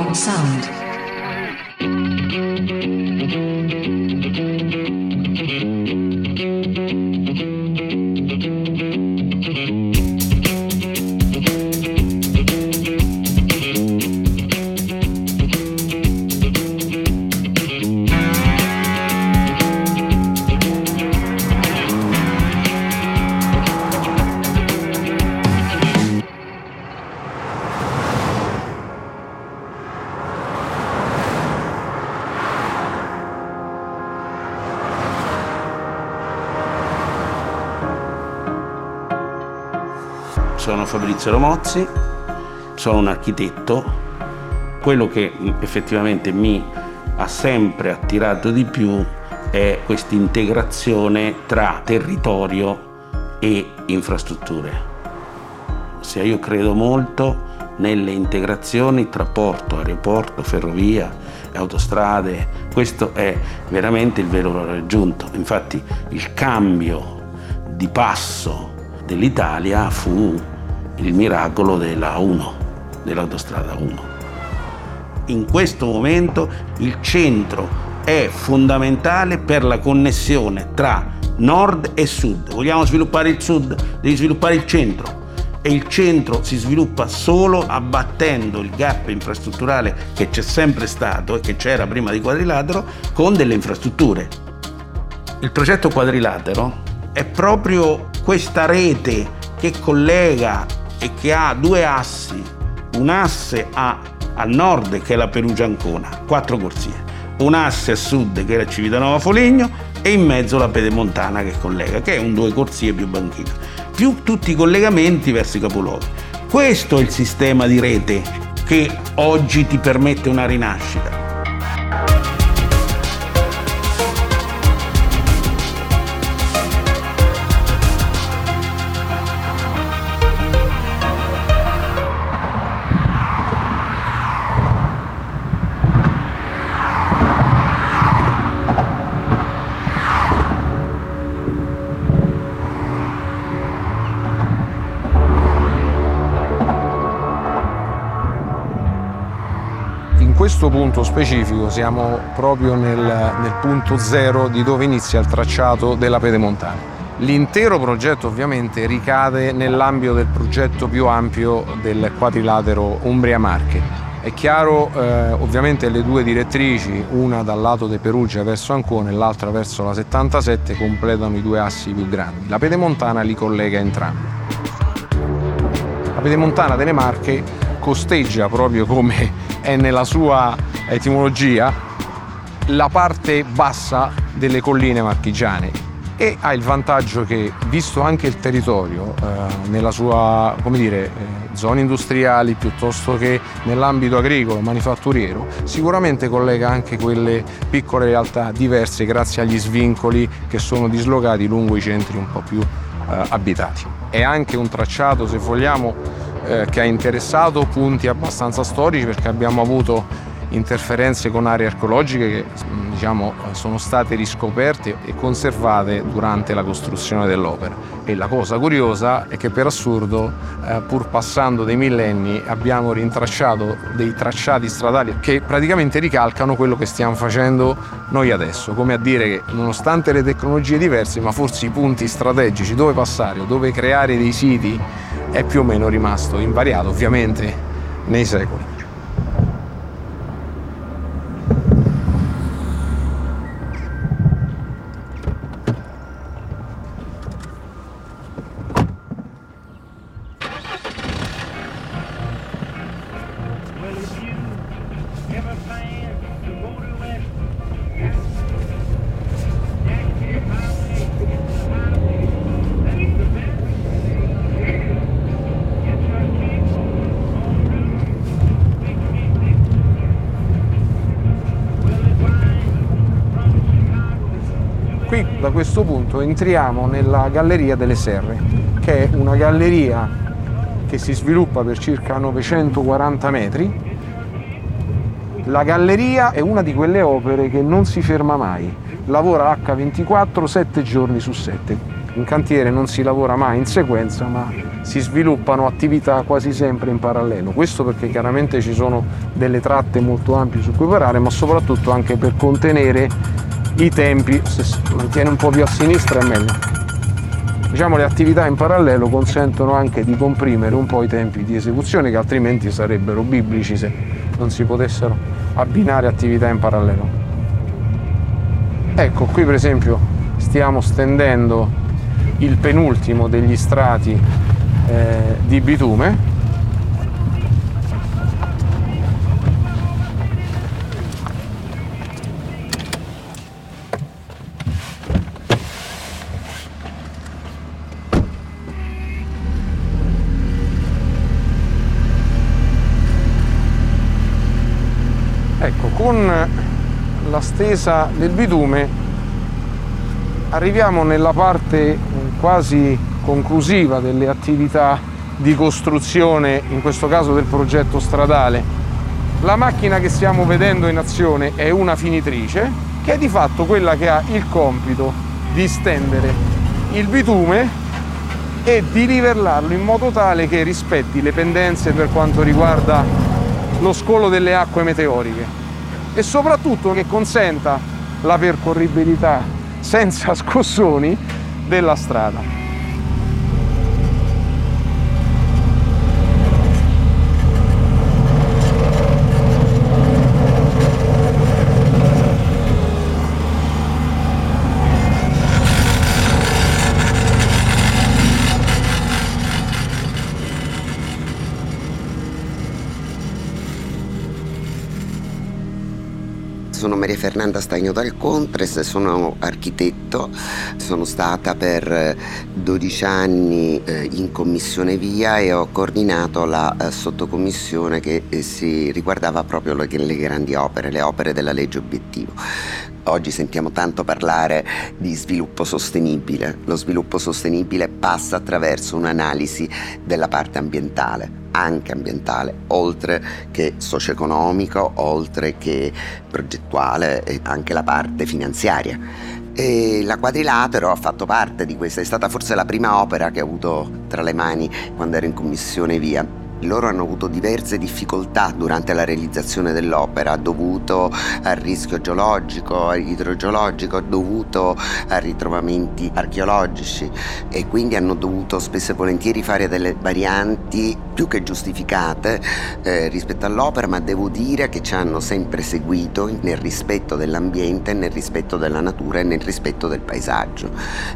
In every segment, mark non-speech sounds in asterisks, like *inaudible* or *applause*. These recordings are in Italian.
Surround sound. Sono Fabrizio Romozzi, sono un architetto. Quello che effettivamente mi ha sempre attirato di più è questa integrazione tra territorio e infrastrutture. Ossia, io credo molto nelle integrazioni tra porto, aeroporto, ferrovia, autostrade. Questo è veramente il vero valore aggiunto. Infatti il cambio di passo dell'Italia fu il miracolo della 1, dell'autostrada 1. In questo momento il centro è fondamentale per la connessione tra nord e sud. Vogliamo sviluppare il sud, devi sviluppare il centro e il centro si sviluppa solo abbattendo il gap infrastrutturale che c'è sempre stato e che c'era prima di quadrilatero con delle infrastrutture. Il progetto quadrilatero è proprio questa rete che collega e che ha due assi, un asse a, a nord che è la Perugia Ancona, quattro corsie, un asse a sud che è la Civitanova Foligno e in mezzo la Pedemontana che collega, che è un due corsie più banchina, più tutti i collegamenti verso i capoluoghi. Questo è il sistema di rete che oggi ti permette una rinascita. Questo punto specifico siamo proprio nel, nel punto zero di dove inizia il tracciato della Pedemontana. L'intero progetto ovviamente ricade nell'ambito del progetto più ampio del quadrilatero Umbria-Marche. È chiaro eh, ovviamente le due direttrici, una dal lato di Perugia verso Ancona e l'altra verso la 77, completano i due assi più grandi. La Pedemontana li collega entrambi. La Pedemontana delle Marche costeggia proprio come è nella sua etimologia la parte bassa delle colline marchigiane e ha il vantaggio che, visto anche il territorio, eh, nella sua, come dire, eh, zone industriali piuttosto che nell'ambito agricolo, manifatturiero, sicuramente collega anche quelle piccole realtà diverse grazie agli svincoli che sono dislocati lungo i centri un po' più eh, abitati. È anche un tracciato, se vogliamo, eh, che ha interessato punti abbastanza storici perché abbiamo avuto interferenze con aree archeologiche che diciamo, sono state riscoperte e conservate durante la costruzione dell'opera. E la cosa curiosa è che per assurdo, eh, pur passando dei millenni, abbiamo rintracciato dei tracciati stradali che praticamente ricalcano quello che stiamo facendo noi adesso, come a dire che nonostante le tecnologie diverse, ma forse i punti strategici dove passare o dove creare dei siti è più o meno rimasto invariato, ovviamente nei secoli. Da questo punto entriamo nella Galleria delle Serre, che è una galleria che si sviluppa per circa 940 metri. La galleria è una di quelle opere che non si ferma mai, lavora H24 7 giorni su 7. In cantiere non si lavora mai in sequenza, ma si sviluppano attività quasi sempre in parallelo. Questo perché chiaramente ci sono delle tratte molto ampie su cui operare, ma soprattutto anche per contenere i tempi. Se si mantiene un po' più a sinistra è meglio. Diciamo le attività in parallelo consentono anche di comprimere un po' i tempi di esecuzione che altrimenti sarebbero biblici se non si potessero abbinare attività in parallelo. Ecco, qui per esempio stiamo stendendo il penultimo degli strati eh, di bitume. Ecco, con la stesa del bitume arriviamo nella parte quasi conclusiva delle attività di costruzione, in questo caso del progetto stradale. La macchina che stiamo vedendo in azione è una finitrice, che è di fatto quella che ha il compito di stendere il bitume e di livellarlo in modo tale che rispetti le pendenze per quanto riguarda lo scolo delle acque meteoriche e soprattutto che consenta la percorribilità senza scossoni della strada. Sono Maria Fernanda Stagno dal Contres, sono architetto, sono stata per 12 anni eh, in commissione via e ho coordinato la eh, sottocommissione che eh, si riguardava proprio le grandi opere, le opere della legge obiettivo. Oggi sentiamo tanto parlare di sviluppo sostenibile. Lo sviluppo sostenibile passa attraverso un'analisi della parte ambientale anche ambientale, oltre che socio-economico, oltre che progettuale e anche la parte finanziaria. E la Quadrilatero ha fatto parte di questa, è stata forse la prima opera che ho avuto tra le mani quando ero in commissione via loro hanno avuto diverse difficoltà durante la realizzazione dell'opera, dovuto al rischio geologico, idrogeologico, dovuto a ritrovamenti archeologici e quindi hanno dovuto spesso e volentieri fare delle varianti più che giustificate eh, rispetto all'opera, ma devo dire che ci hanno sempre seguito nel rispetto dell'ambiente, nel rispetto della natura e nel rispetto del paesaggio.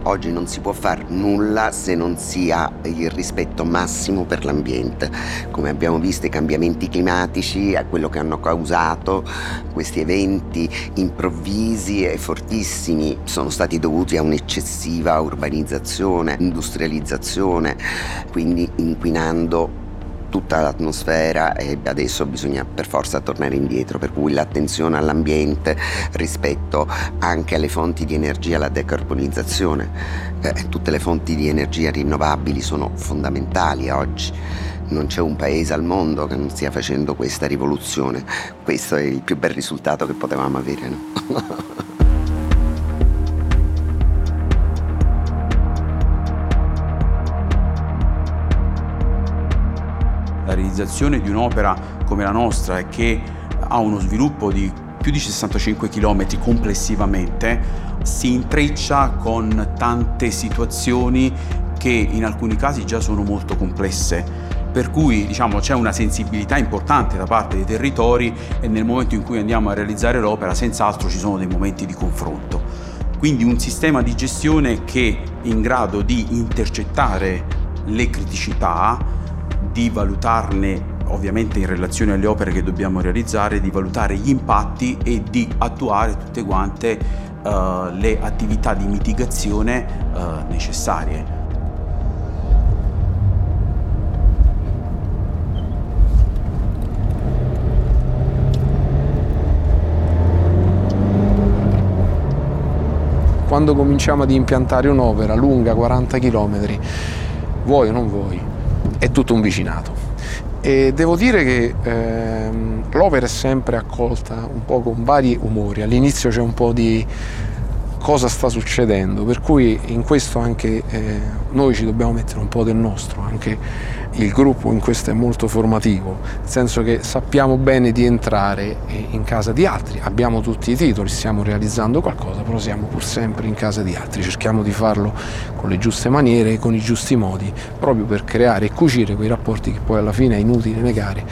Oggi non si può fare nulla se non si ha il rispetto massimo per l'ambiente come abbiamo visto i cambiamenti climatici, a quello che hanno causato questi eventi improvvisi e fortissimi sono stati dovuti a un'eccessiva urbanizzazione, industrializzazione, quindi inquinando tutta l'atmosfera e adesso bisogna per forza tornare indietro, per cui l'attenzione all'ambiente rispetto anche alle fonti di energia, alla decarbonizzazione. Eh, tutte le fonti di energia rinnovabili sono fondamentali oggi non c'è un paese al mondo che non stia facendo questa rivoluzione. Questo è il più bel risultato che potevamo avere. No? La realizzazione di un'opera come la nostra che ha uno sviluppo di più di 65 km complessivamente si intreccia con tante situazioni che in alcuni casi già sono molto complesse per cui diciamo, c'è una sensibilità importante da parte dei territori e nel momento in cui andiamo a realizzare l'opera senz'altro ci sono dei momenti di confronto. Quindi un sistema di gestione che è in grado di intercettare le criticità, di valutarne ovviamente in relazione alle opere che dobbiamo realizzare, di valutare gli impatti e di attuare tutte quante uh, le attività di mitigazione uh, necessarie. Quando cominciamo ad impiantare un'opera lunga 40 km, vuoi o non vuoi, è tutto un vicinato. E devo dire che ehm, l'opera è sempre accolta un po' con vari umori. All'inizio c'è un po' di cosa sta succedendo, per cui in questo anche eh, noi ci dobbiamo mettere un po' del nostro, anche il gruppo in questo è molto formativo, nel senso che sappiamo bene di entrare in casa di altri, abbiamo tutti i titoli, stiamo realizzando qualcosa, però siamo pur sempre in casa di altri, cerchiamo di farlo con le giuste maniere, con i giusti modi, proprio per creare e cucire quei rapporti che poi alla fine è inutile negare,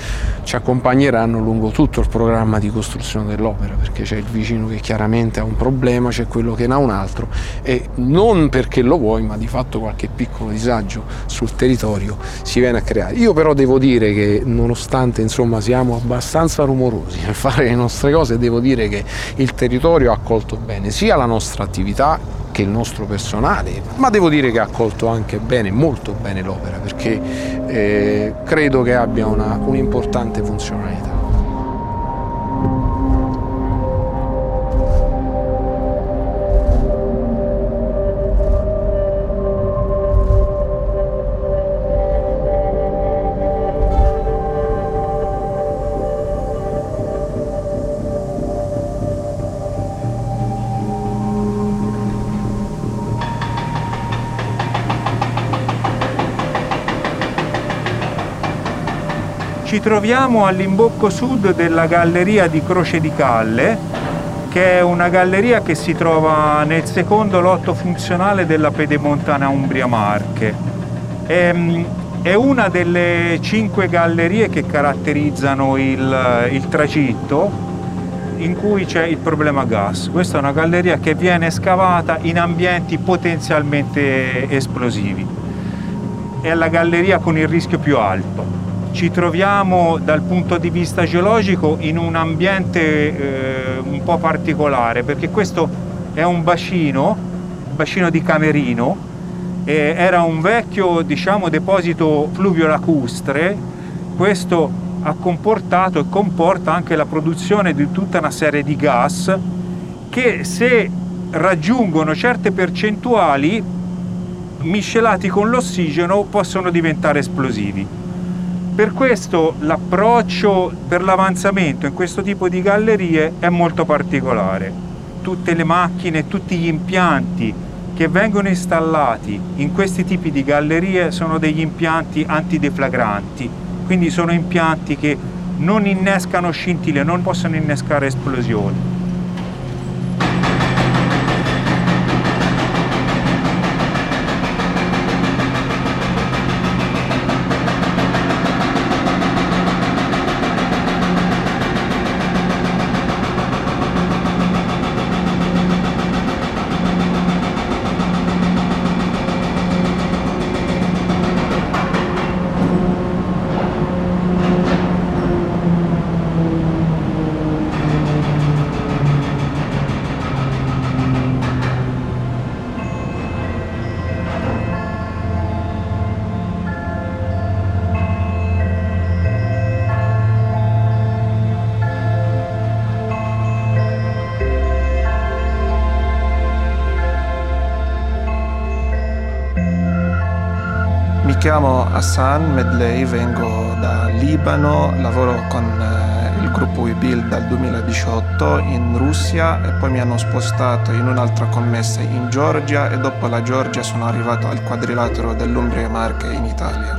ci accompagneranno lungo tutto il programma di costruzione dell'opera, perché c'è il vicino che chiaramente ha un problema, c'è quello che ne ha un altro. E non perché lo vuoi, ma di fatto qualche piccolo disagio sul territorio si viene a creare. Io però devo dire che nonostante insomma siamo abbastanza rumorosi nel fare le nostre cose, devo dire che il territorio ha accolto bene sia la nostra attività che il nostro personale, ma devo dire che ha accolto anche bene, molto bene l'opera, perché eh, credo che abbia una, un'importante funzionalità. Troviamo all'imbocco sud della galleria di Croce di Calle, che è una galleria che si trova nel secondo lotto funzionale della Pedemontana Umbria Marche. È, è una delle cinque gallerie che caratterizzano il, il tragitto in cui c'è il problema gas. Questa è una galleria che viene scavata in ambienti potenzialmente esplosivi. È la galleria con il rischio più alto ci troviamo dal punto di vista geologico in un ambiente eh, un po' particolare perché questo è un bacino, bacino di Camerino, eh, era un vecchio diciamo, deposito fluvio-lacustre, questo ha comportato e comporta anche la produzione di tutta una serie di gas che se raggiungono certe percentuali miscelati con l'ossigeno possono diventare esplosivi. Per questo l'approccio per l'avanzamento in questo tipo di gallerie è molto particolare. Tutte le macchine, tutti gli impianti che vengono installati in questi tipi di gallerie sono degli impianti antideflagranti, quindi sono impianti che non innescano scintille, non possono innescare esplosioni. Chiamo Hassan Medley, vengo da Libano, lavoro con eh, il gruppo WeBuild dal 2018 in Russia e poi mi hanno spostato in un'altra commessa in Georgia e dopo la Georgia sono arrivato al quadrilatero dell'Umbria Marche in Italia.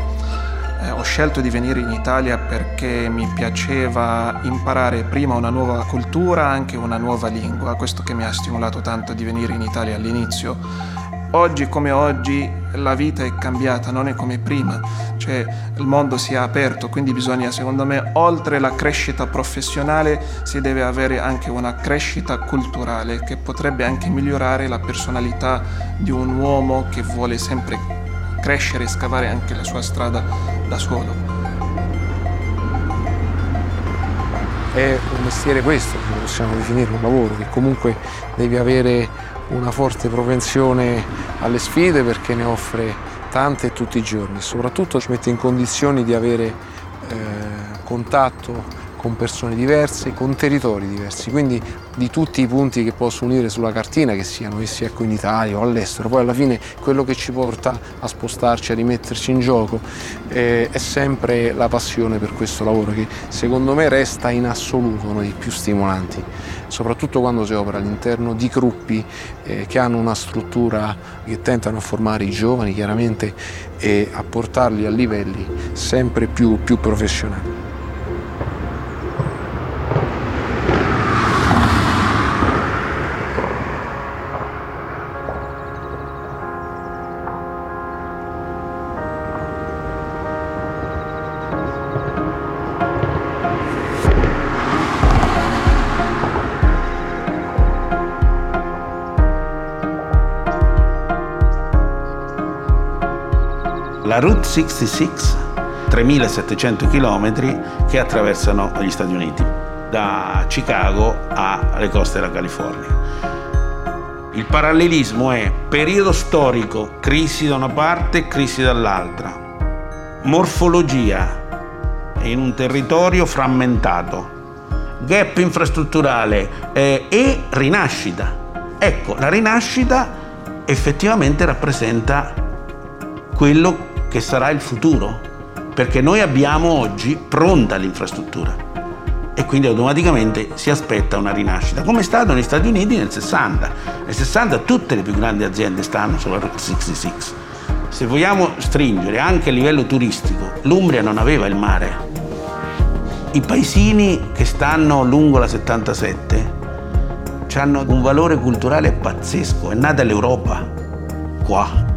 Eh, ho scelto di venire in Italia perché mi piaceva imparare prima una nuova cultura, anche una nuova lingua, questo che mi ha stimolato tanto di venire in Italia all'inizio oggi come oggi la vita è cambiata, non è come prima, cioè il mondo si è aperto, quindi bisogna secondo me oltre la crescita professionale si deve avere anche una crescita culturale che potrebbe anche migliorare la personalità di un uomo che vuole sempre crescere e scavare anche la sua strada da solo. È un mestiere questo, possiamo definire un lavoro, che comunque devi avere una forte propensione alle sfide perché ne offre tante tutti i giorni, soprattutto ci mette in condizioni di avere eh, contatto con persone diverse, con territori diversi, quindi di tutti i punti che posso unire sulla cartina, che siano essi ecco in Italia o all'estero, poi alla fine quello che ci porta a spostarci, a rimetterci in gioco eh, è sempre la passione per questo lavoro che secondo me resta in assoluto uno dei più stimolanti, soprattutto quando si opera all'interno di gruppi eh, che hanno una struttura che tentano a formare i giovani chiaramente e a portarli a livelli sempre più, più professionali. 66, 3700 km che attraversano gli Stati Uniti, da Chicago alle coste della California. Il parallelismo è periodo storico, crisi da una parte, crisi dall'altra. Morfologia in un territorio frammentato. Gap infrastrutturale eh, e rinascita. Ecco, la rinascita effettivamente rappresenta quello che sarà il futuro, perché noi abbiamo oggi pronta l'infrastruttura e quindi automaticamente si aspetta una rinascita, come è stato negli Stati Uniti nel 60. Nel 60 tutte le più grandi aziende stanno sulla Route 66. Se vogliamo stringere anche a livello turistico, l'Umbria non aveva il mare. I paesini che stanno lungo la 77 hanno un valore culturale pazzesco, è nata l'Europa qua,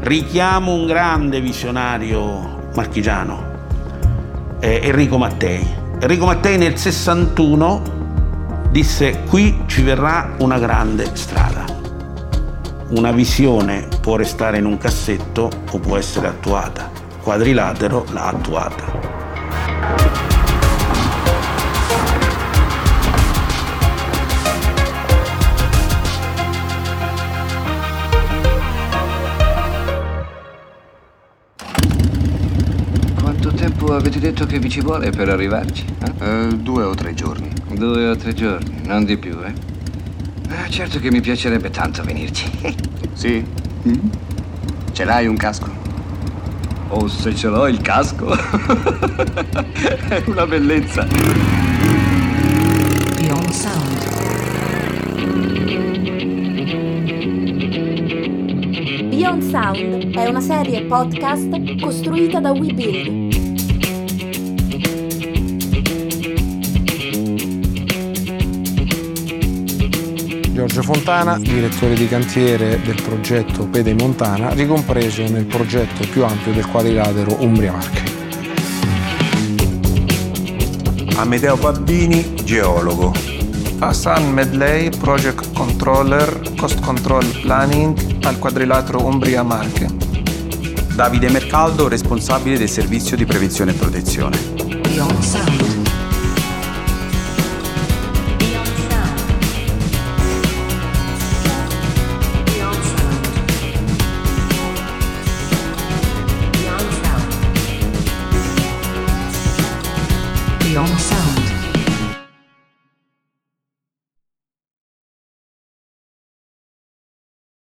richiamo un grande visionario marchigiano, eh, Enrico Mattei. Enrico Mattei nel 61 disse qui ci verrà una grande strada. Una visione può restare in un cassetto o può essere attuata. Quadrilatero l'ha attuata. Avete detto che vi ci vuole per arrivarci? Eh? Uh, due o tre giorni. Due o tre giorni, non di più, eh? Ah, certo che mi piacerebbe tanto venirci. *laughs* sì? Mm? Ce l'hai un casco? Oh, se ce l'ho il casco. *laughs* È una bellezza. Beyond Sound. Beyond Sound è una serie podcast costruita da WeBuild Giorgio Fontana, direttore di cantiere del progetto Pedemontana, ricompreso nel progetto più ampio del quadrilatero Umbria-Marche. Amedeo Babbini, geologo. Hassan Medley, Project Controller, Cost Control Planning al quadrilatero Umbria-Marche. Davide Mercaldo, responsabile del servizio di prevenzione e protezione.